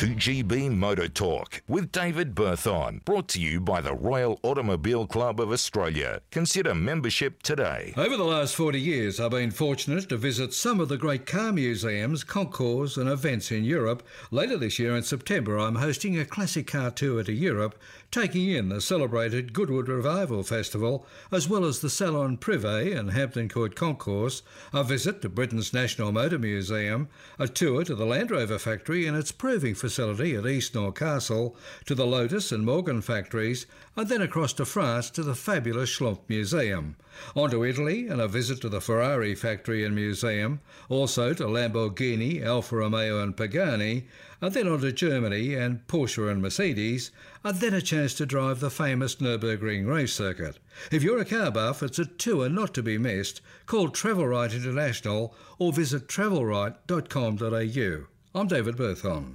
2GB Motor Talk with David Berthon. Brought to you by the Royal Automobile Club of Australia. Consider membership today. Over the last 40 years, I've been fortunate to visit some of the great car museums, concours, and events in Europe. Later this year in September, I'm hosting a classic car tour to Europe, taking in the celebrated Goodwood Revival Festival, as well as the Salon Privé and Hampton Court Concours, a visit to Britain's National Motor Museum, a tour to the Land Rover factory and its proving facility at Eastnor Castle, to the Lotus and Morgan factories, and then across to France to the fabulous Schlumpf Museum. On to Italy and a visit to the Ferrari factory and museum, also to Lamborghini, Alfa Romeo and Pagani, and then on to Germany and Porsche and Mercedes, and then a chance to drive the famous Nürburgring race circuit. If you're a car buff, it's a tour not to be missed. Call Travelrite International or visit travelrite.com.au. I'm David Berthon.